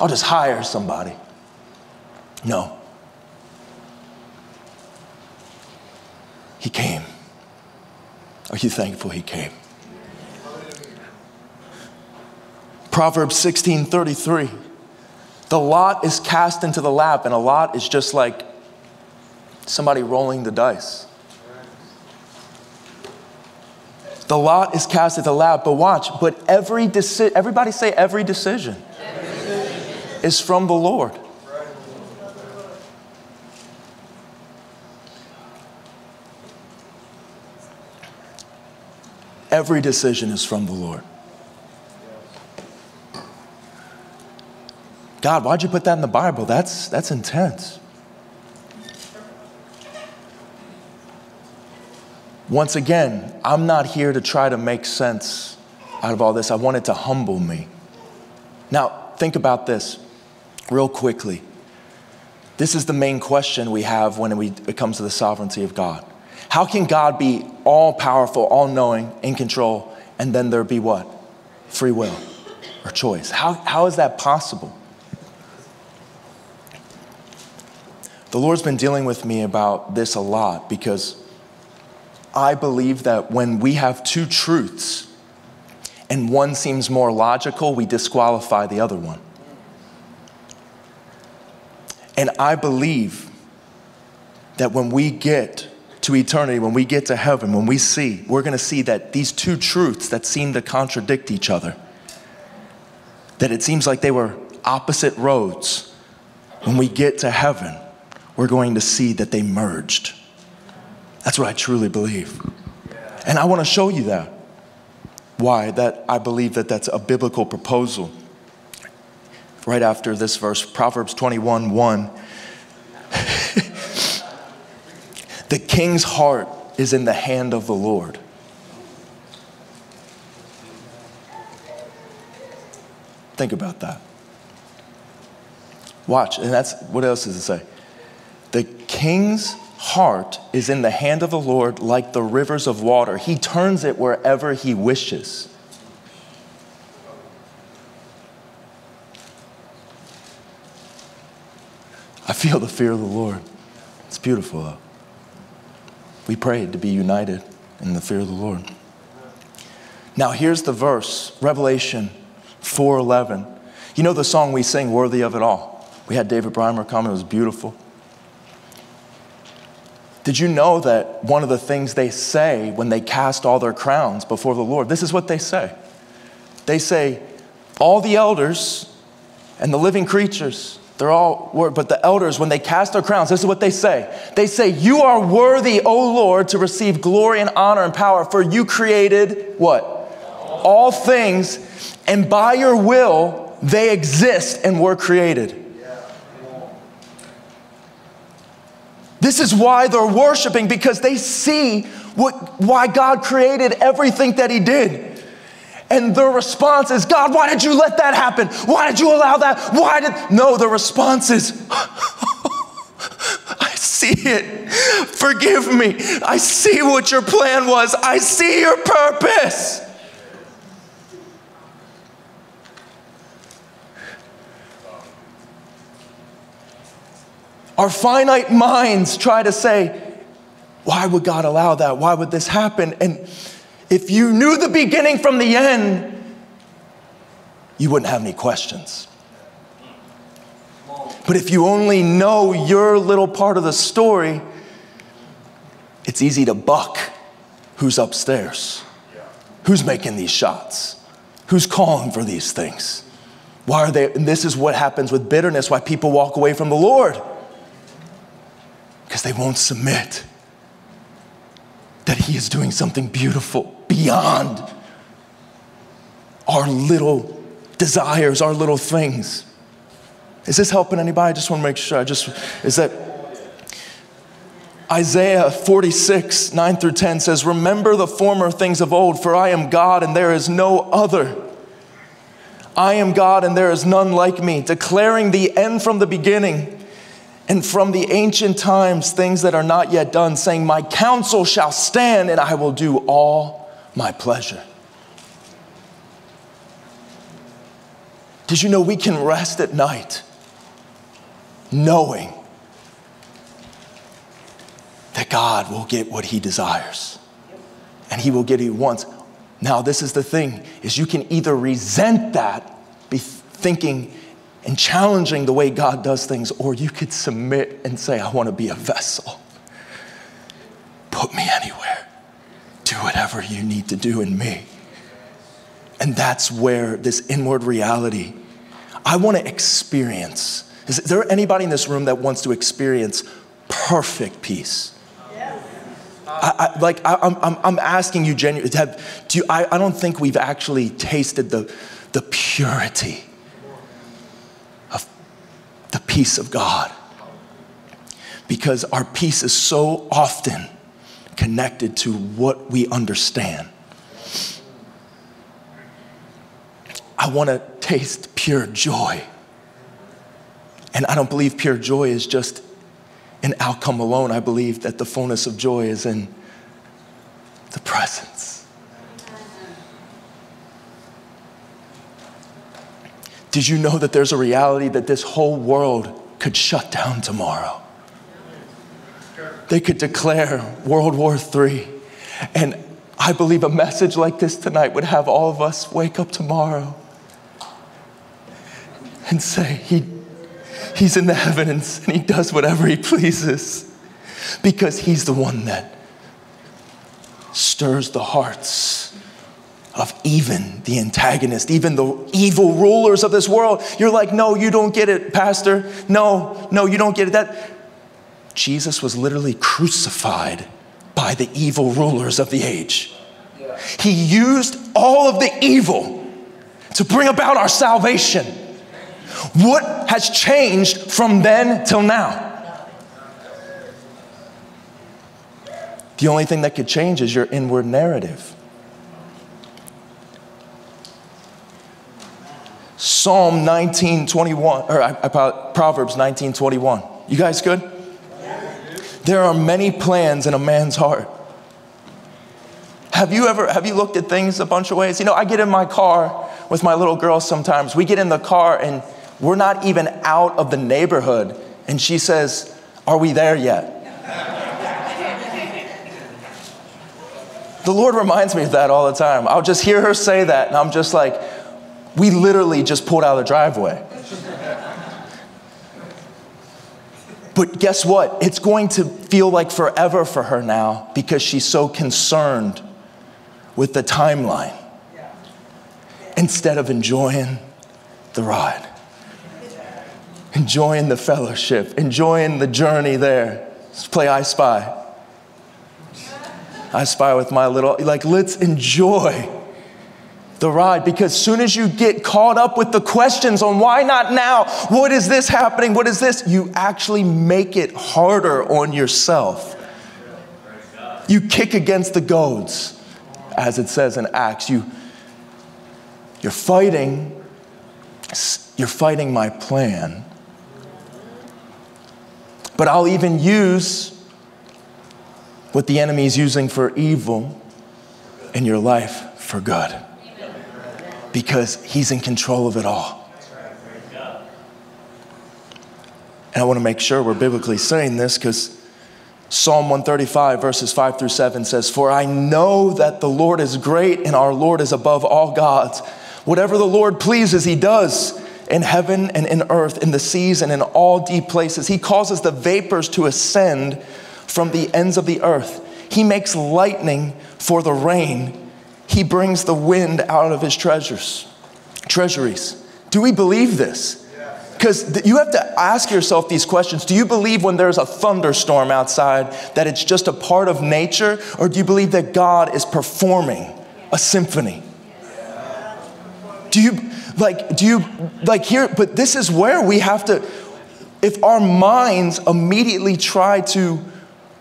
I'll just hire somebody. No. He came. Are you thankful he came? Proverbs 16 33. The lot is cast into the lap, and a lot is just like somebody rolling the dice. The lot is cast at the lap, but watch, but every decision, everybody say every decision, every decision. is from the Lord. Every decision is from the Lord. God, why'd you put that in the Bible? That's, that's intense. Once again, I'm not here to try to make sense out of all this. I want it to humble me. Now, think about this real quickly. This is the main question we have when it comes to the sovereignty of God. How can God be all powerful, all knowing, in control, and then there be what? Free will or choice. How, how is that possible? The Lord's been dealing with me about this a lot because I believe that when we have two truths and one seems more logical, we disqualify the other one. And I believe that when we get to eternity, when we get to heaven, when we see, we're going to see that these two truths that seem to contradict each other, that it seems like they were opposite roads, when we get to heaven, we're going to see that they merged. That's what I truly believe. And I want to show you that. Why? That I believe that that's a biblical proposal. Right after this verse, Proverbs 21 1. [LAUGHS] the king's heart is in the hand of the Lord. Think about that. Watch, and that's what else does it say? The king's heart is in the hand of the Lord like the rivers of water. He turns it wherever he wishes. I feel the fear of the Lord. It's beautiful, though. We prayed to be united in the fear of the Lord. Now here's the verse, Revelation 4:11. You know the song we sing, "Worthy of It All." We had David Brymer come; it was beautiful. Did you know that one of the things they say when they cast all their crowns before the Lord, this is what they say. They say, all the elders and the living creatures, they're all, but the elders, when they cast their crowns, this is what they say. They say, You are worthy, O Lord, to receive glory and honor and power, for you created what? All things, and by your will they exist and were created. This is why they're worshiping because they see what, why God created everything that He did. And their response is, God, why did you let that happen? Why did you allow that? Why did. No, the response is, [LAUGHS] I see it. Forgive me. I see what your plan was. I see your purpose. Our finite minds try to say, why would God allow that? Why would this happen? And if you knew the beginning from the end, you wouldn't have any questions. But if you only know your little part of the story, it's easy to buck who's upstairs, who's making these shots, who's calling for these things. Why are they? And this is what happens with bitterness, why people walk away from the Lord because they won't submit that He is doing something beautiful beyond our little desires, our little things. Is this helping anybody? I just want to make sure. I just, is that Isaiah 46, 9 through 10 says, Remember the former things of old, for I am God and there is no other. I am God and there is none like me, declaring the end from the beginning and from the ancient times things that are not yet done, saying, My counsel shall stand, and I will do all my pleasure. Did you know we can rest at night knowing that God will get what he desires and he will get what he wants? Now, this is the thing is you can either resent that, be thinking and challenging the way God does things, or you could submit and say, I want to be a vessel. Put me anywhere. Do whatever you need to do in me. And that's where this inward reality, I want to experience. Is there anybody in this room that wants to experience perfect peace? I, I, like I, am I'm, I'm asking you genuinely. Do I, I don't think we've actually tasted the, the purity the peace of God. Because our peace is so often connected to what we understand. I want to taste pure joy. And I don't believe pure joy is just an outcome alone. I believe that the fullness of joy is in the presence. Did you know that there's a reality that this whole world could shut down tomorrow? They could declare World War III. And I believe a message like this tonight would have all of us wake up tomorrow and say, He, He's in the heavens and He does whatever He pleases because He's the one that stirs the hearts of even the antagonist, even the evil rulers of this world. You're like, no, you don't get it, Pastor. No, no, you don't get it. That Jesus was literally crucified by the evil rulers of the age. He used all of the evil to bring about our salvation. What has changed from then till now? The only thing that could change is your inward narrative. Psalm 1921, or uh, Proverbs 1921. You guys good? There are many plans in a man's heart. Have you ever have you looked at things a bunch of ways? You know, I get in my car with my little girl sometimes. We get in the car and we're not even out of the neighborhood and she says, "Are we there yet?" the Lord reminds me of that all the time. I'll just hear her say that and I'm just like, we literally just pulled out of the driveway. But guess what? It's going to feel like forever for her now because she's so concerned with the timeline instead of enjoying the ride, enjoying the fellowship, enjoying the journey there. Let's play I Spy. I Spy with my little, like, let's enjoy the ride because soon as you get caught up with the questions on why not now, what is this happening, what is this, you actually make it harder on yourself. You kick against the goads, as it says in Acts. You, you're fighting, you're fighting my plan. But I'll even use what the enemy is using for evil in your life for good because He's in control of it all. And I want to make sure we're biblically saying this because Psalm 135, verses 5 through 7 says, For I know that the Lord is great and our Lord is above all gods. Whatever the Lord pleases, He does in heaven and in earth, in the seas and in all deep places. He causes the vapors to ascend from the ends of the earth. He makes lightning for the rain he brings the wind out of his treasures, treasuries. Do we believe this? Because you have to ask yourself these questions. Do you believe when there's a thunderstorm outside that it's just a part of nature, or do you believe that God is performing a symphony? Do you like, do you like here? But this is where we have to, if our minds immediately try to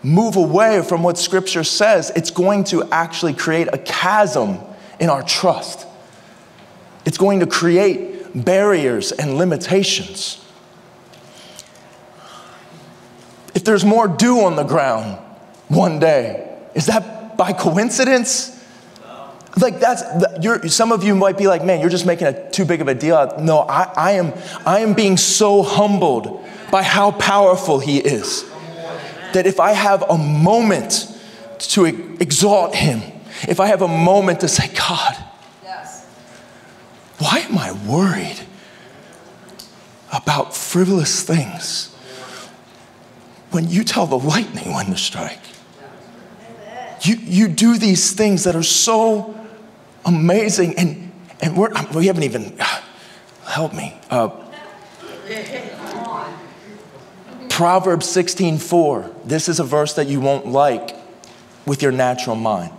move away from what Scripture says, it's going to actually create a chasm in our trust. It's going to create barriers and limitations. If there's more dew on the ground one day, is that by coincidence? Like that's you're, some of you might be like, man, you're just making a too big of a deal. No, I, I am I am being so humbled by how powerful he is that if I have a moment to exalt Him, if I have a moment to say, God, yes. why am I worried about frivolous things when you tell the lightning when to strike? You, you do these things that are so amazing, and, and we're, we haven't even, help me. Uh, [LAUGHS] Proverbs 16:4. This is a verse that you won't like with your natural mind.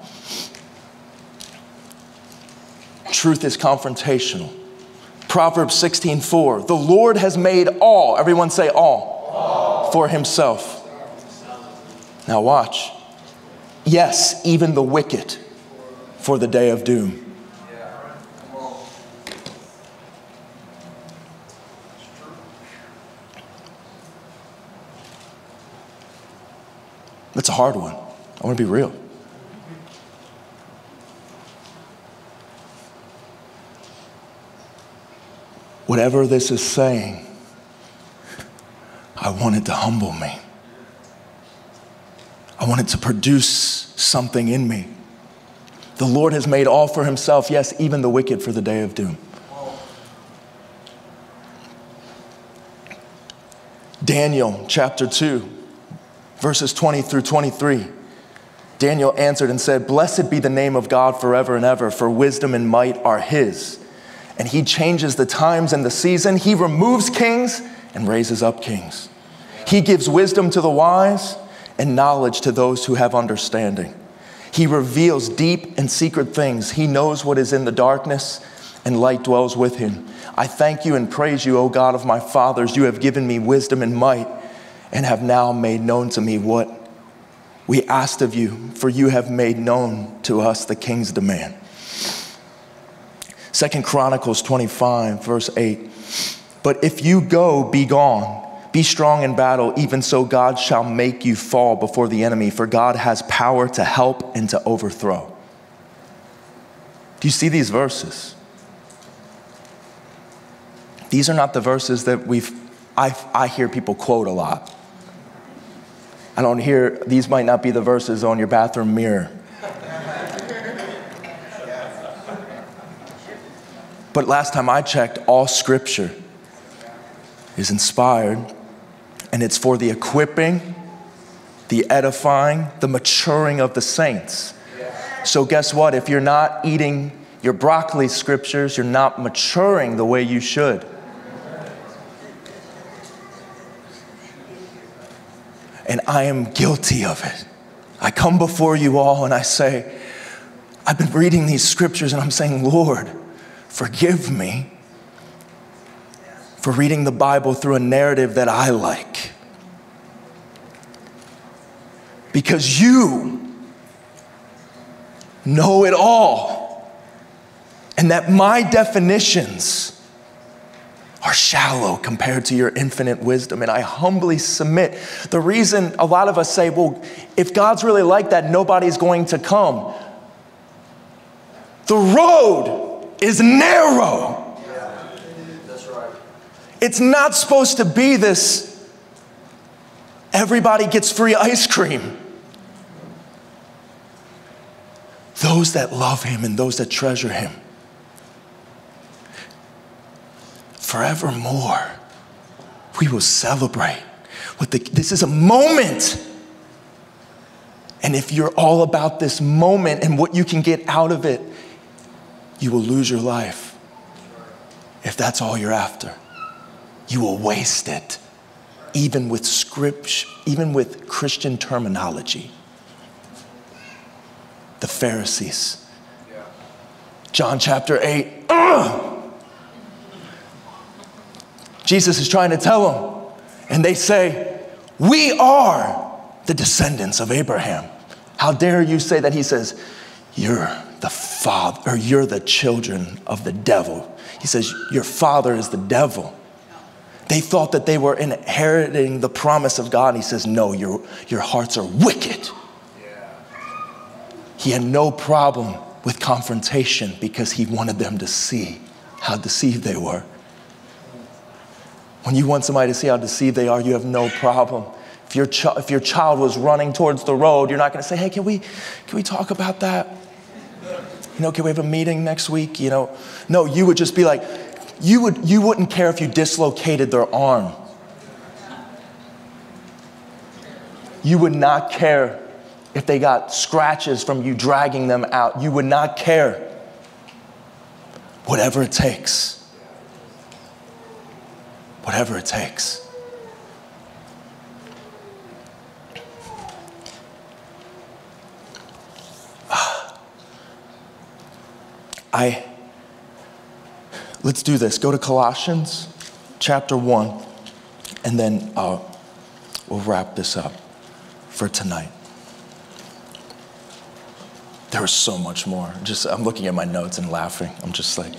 Truth is confrontational. Proverbs 16:4. The Lord has made all, everyone say all, all. for himself. Now watch. Yes, even the wicked for the day of doom. That's a hard one. I want to be real. Whatever this is saying, I want it to humble me. I want it to produce something in me. The Lord has made all for himself, yes, even the wicked for the day of doom. Daniel chapter 2, verses 20 through 23. Daniel answered and said, Blessed be the name of God forever and ever, for wisdom and might are his. And he changes the times and the season. He removes kings and raises up kings. He gives wisdom to the wise and knowledge to those who have understanding. He reveals deep and secret things. He knows what is in the darkness, and light dwells with him. I thank you and praise you, O God of my fathers. You have given me wisdom and might, and have now made known to me what we asked of you, for you have made known to us the king's demand. Second Chronicles 25, verse 8. But if you go, be gone. Be strong in battle, even so God shall make you fall before the enemy, for God has power to help and to overthrow. Do you see these verses? These are not the verses that we've, I, I hear people quote a lot. I don't hear, these might not be the verses on your bathroom mirror. But last time I checked, all scripture is inspired and it's for the equipping, the edifying, the maturing of the saints. So, guess what? If you're not eating your broccoli scriptures, you're not maturing the way you should. And I am guilty of it. I come before you all and I say, I've been reading these scriptures and I'm saying, Lord, forgive me for reading the Bible through a narrative that I like. Because you know it all, and that my definitions are shallow compared to your infinite wisdom. And I humbly submit. The reason a lot of us say, well, if God's really like that, nobody's going to come. The road is narrow. Yeah, that's right. It's not supposed to be this everybody gets free ice cream. Those that love him and those that treasure him forevermore, we will celebrate. With the, this is a moment. And if you're all about this moment and what you can get out of it, you will lose your life if that's all you're after you will waste it, even with script, even with Christian terminology. The Pharisees. John chapter 8. Ugh! Jesus is trying to tell them, and they say, We are the descendants of Abraham. How dare you say that? He says, You're the father, or you're the children of the devil. He says, Your father is the devil. They thought that they were inheriting the promise of God. He says, No, your, your hearts are wicked. He had no problem with confrontation because he wanted them to see how deceived they were. When you want somebody to see how deceived they are, you have no problem. If your, ch- if your child was running towards the road, you're not going to say, hey, can we, can we talk about that? You know, can we have a meeting next week? You know, no, you would just be like, you, would, you wouldn't care if you dislocated their arm. You would not care if they got scratches from you dragging them out. You would not care. Whatever it takes. Whatever it takes. I Let's do this. Go to Colossians chapter 1, and then uh, we'll wrap this up for tonight. There was so much more. Just I'm looking at my notes and laughing. I'm just like,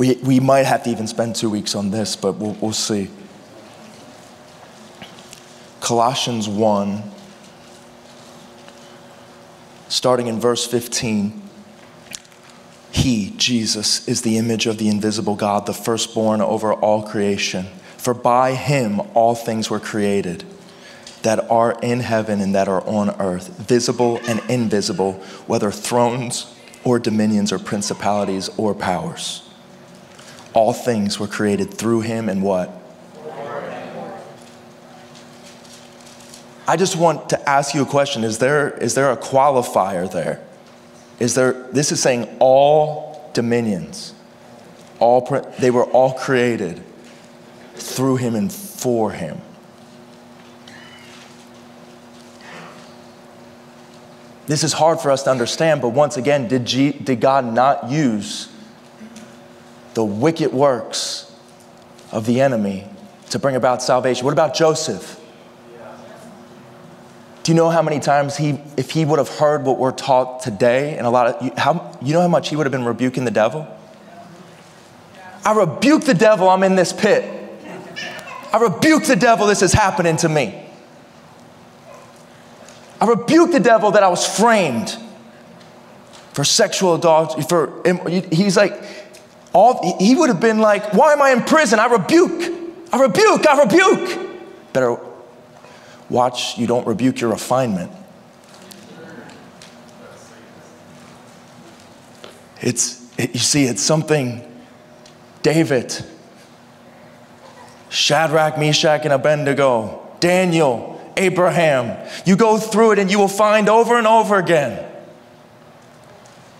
we, we might have to even spend two weeks on this, but we'll, we'll see. Colossians 1, starting in verse 15. He, Jesus, is the image of the invisible God, the firstborn over all creation. For by him all things were created, that are in heaven and that are on earth, visible and invisible, whether thrones or dominions or principalities or powers. All things were created through him and what? I just want to ask you a question. Is there, is there a qualifier there? Is there, this is saying all dominions, all, they were all created through him and for him. This is hard for us to understand, but once again, did, G, did God not use the wicked works of the enemy to bring about salvation? What about Joseph? Do you know how many times he, if he would have heard what we're taught today, and a lot of, how, you know how much he would have been rebuking the devil? I rebuke the devil, I'm in this pit. I rebuke the devil, this is happening to me. I rebuke the devil that I was framed for sexual adultery. For he's like, all he would have been like, why am I in prison? I rebuke, I rebuke, I rebuke. Better watch you don't rebuke your refinement. It's it, you see, it's something. David, Shadrach, Meshach, and Abednego, Daniel, Abraham. You go through it and you will find over and over again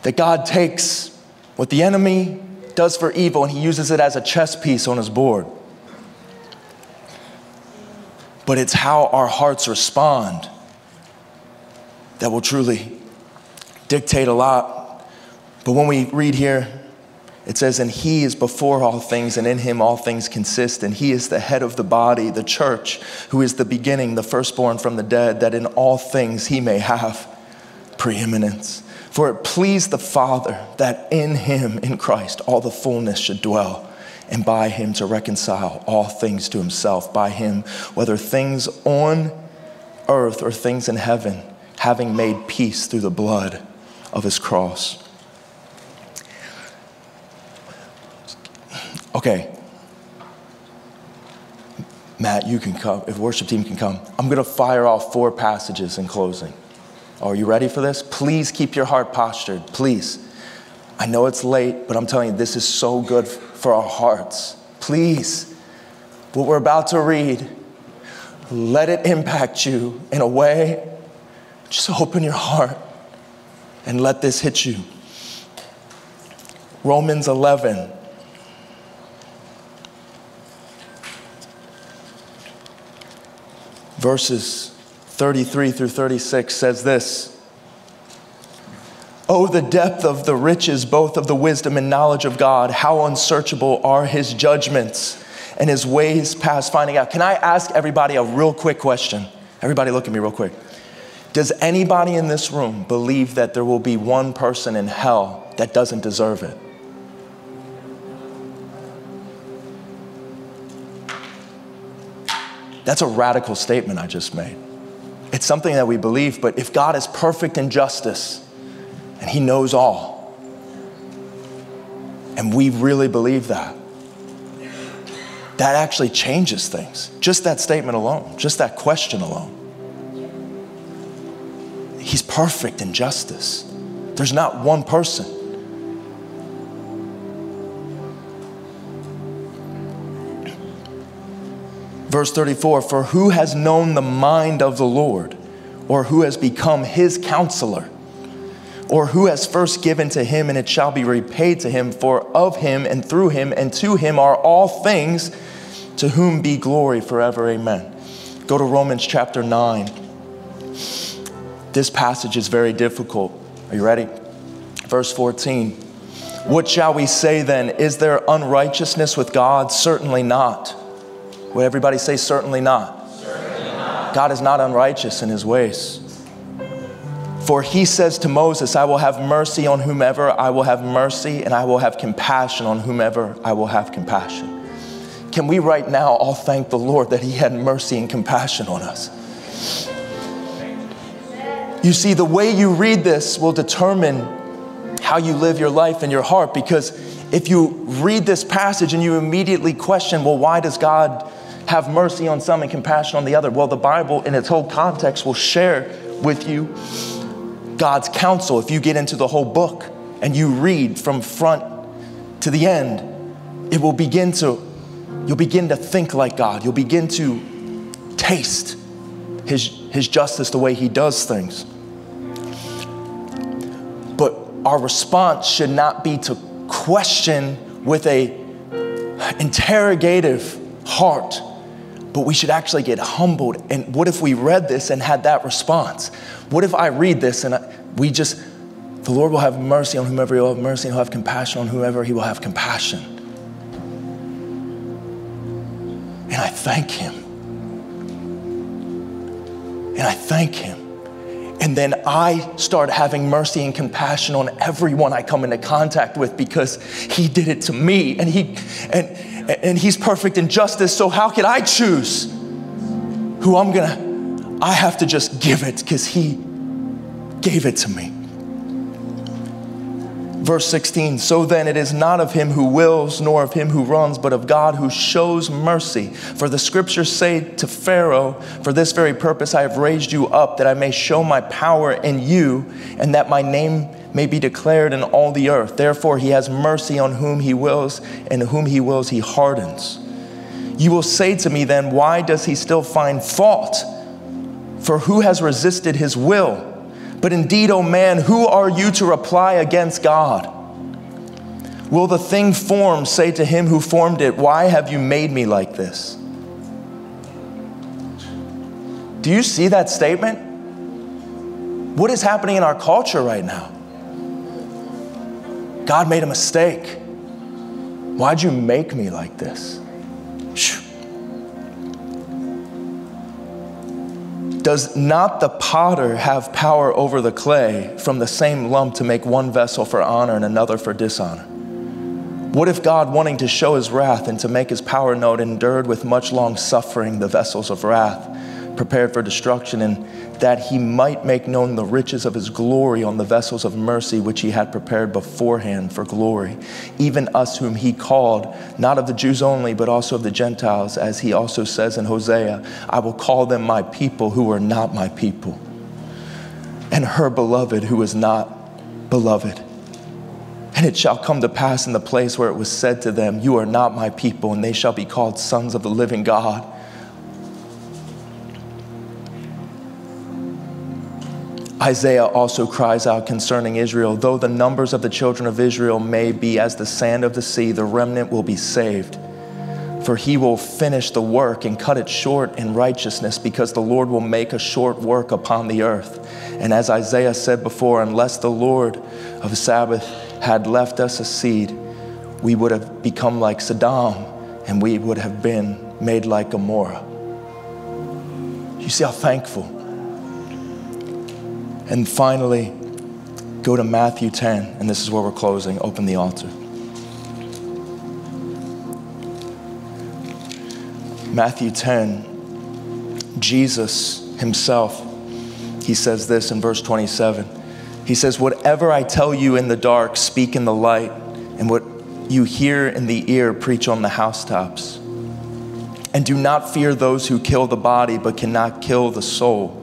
that God takes what the enemy does for evil and he uses it as a chess piece on his board. But it's how our hearts respond that will truly dictate a lot. But when we read here, it says, And he is before all things, and in him all things consist. And he is the head of the body, the church, who is the beginning, the firstborn from the dead, that in all things he may have preeminence. For it pleased the Father that in him, in Christ, all the fullness should dwell, and by him to reconcile all things to himself, by him, whether things on earth or things in heaven, having made peace through the blood of his cross. Okay. Matt, you can come. If worship team can come, I'm going to fire off four passages in closing. Are you ready for this? Please keep your heart postured. Please. I know it's late, but I'm telling you, this is so good for our hearts. Please. What we're about to read, let it impact you in a way. Just open your heart and let this hit you. Romans 11. verses 33 through 36 says this Oh, the depth of the riches, both of the wisdom and knowledge of God. How unsearchable are his judgments and his ways past finding out. Can I ask everybody a real quick question? Everybody, look at me real quick. Does anybody in this room believe that there will be one person in hell that doesn't deserve it? That's a radical statement I just made. It's something that we believe, but if God is perfect in justice and He knows all, and we really believe that, that actually changes things. Just that statement alone, just that question alone. He's perfect in justice. There's not one person Verse 34 For who has known the mind of the Lord, or who has become his counselor? Or who has first given to him, and it shall be repaid to him? For of him, and through him, and to him are all things, to whom be glory forever. Amen. Go to Romans chapter 9. This passage is very difficult. Are you ready? Verse 14. What shall we say then? Is there unrighteousness with God? Certainly not. Would everybody say, certainly not? certainly not? God is not unrighteous in his ways. For he says to Moses, I will have mercy on whomever I will have mercy, and I will have compassion on whomever I will have compassion. Can we right now all thank the Lord that he had mercy and compassion on us? You see, the way you read this will determine how you live your life and your heart because if you read this passage and you immediately question, well, why does God have mercy on some and compassion on the other? Well, the Bible, in its whole context, will share with you God's counsel. If you get into the whole book and you read from front to the end, it will begin to, you'll begin to think like God. You'll begin to taste his, his justice the way he does things. But our response should not be to question with a interrogative heart, but we should actually get humbled. And what if we read this and had that response? What if I read this and I, we just, the Lord will have mercy on whomever he will have mercy, and he'll have compassion on whoever he will have compassion. And I thank him. And I thank him. And then I start having mercy and compassion on everyone I come into contact with because he did it to me and he and and he's perfect in justice. So how could I choose who I'm gonna I have to just give it because he gave it to me. Verse 16, so then it is not of him who wills, nor of him who runs, but of God who shows mercy. For the scriptures say to Pharaoh, For this very purpose I have raised you up, that I may show my power in you, and that my name may be declared in all the earth. Therefore he has mercy on whom he wills, and whom he wills he hardens. You will say to me then, Why does he still find fault? For who has resisted his will? But indeed, O oh man, who are you to reply against God? Will the thing formed say to him who formed it, Why have you made me like this? Do you see that statement? What is happening in our culture right now? God made a mistake. Why'd you make me like this? Does not the potter have power over the clay from the same lump to make one vessel for honor and another for dishonor? What if God, wanting to show his wrath and to make his power known, endured with much long suffering the vessels of wrath prepared for destruction, and that he might make known the riches of his glory on the vessels of mercy which he had prepared beforehand for glory, even us whom he called, not of the Jews only, but also of the Gentiles, as he also says in Hosea, I will call them my people who are not my people, and her beloved who is not beloved. And it shall come to pass in the place where it was said to them, You are not my people, and they shall be called sons of the living God. Isaiah also cries out concerning Israel though the numbers of the children of Israel may be as the sand of the sea, the remnant will be saved. For he will finish the work and cut it short in righteousness, because the Lord will make a short work upon the earth. And as Isaiah said before, unless the Lord of Sabbath had left us a seed, we would have become like Sodom and we would have been made like Gomorrah. You see how thankful and finally, go to Matthew 10, and this is where we're closing. Open the altar. Matthew 10, Jesus himself, he says this in verse 27. He says, Whatever I tell you in the dark, speak in the light, and what you hear in the ear, preach on the housetops. And do not fear those who kill the body, but cannot kill the soul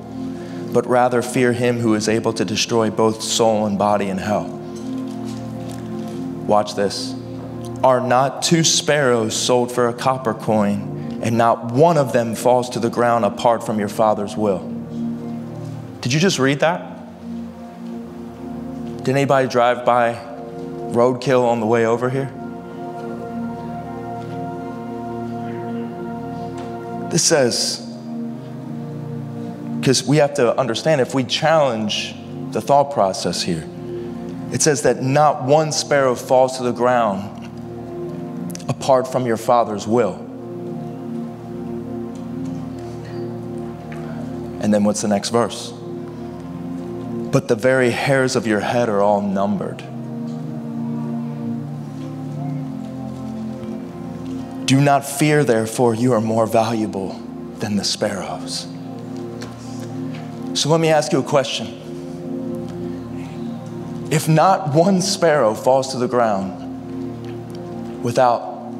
but rather fear him who is able to destroy both soul and body in hell. Watch this. Are not two sparrows sold for a copper coin, and not one of them falls to the ground apart from your Father's will? Did you just read that? Did anybody drive by roadkill on the way over here? This says, because we have to understand if we challenge the thought process here, it says that not one sparrow falls to the ground apart from your Father's will. And then what's the next verse? But the very hairs of your head are all numbered. Do not fear, therefore, you are more valuable than the sparrows. So let me ask you a question. If not one sparrow falls to the ground without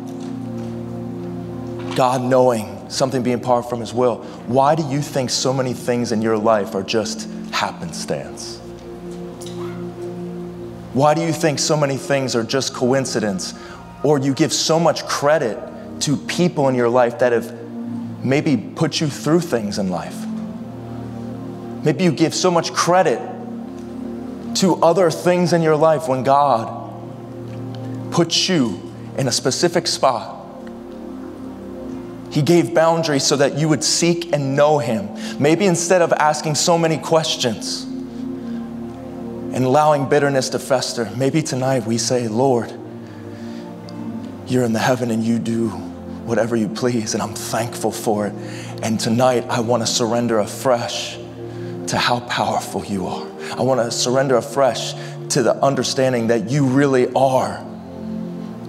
God knowing something being apart from His will. Why do you think so many things in your life are just happenstance? Why do you think so many things are just coincidence? Or you give so much credit to people in your life that have maybe put you through things in life? Maybe you give so much credit to other things in your life when God puts you in a specific spot. He gave boundaries so that you would seek and know Him. Maybe instead of asking so many questions and allowing bitterness to fester, maybe tonight we say, Lord, you're in the heaven and you do whatever you please, and I'm thankful for it. And tonight I want to surrender afresh to how powerful you are. I want to surrender afresh to the understanding that you really are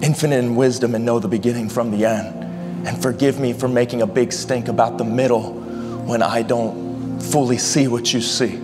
infinite in wisdom and know the beginning from the end. And forgive me for making a big stink about the middle when I don't fully see what you see.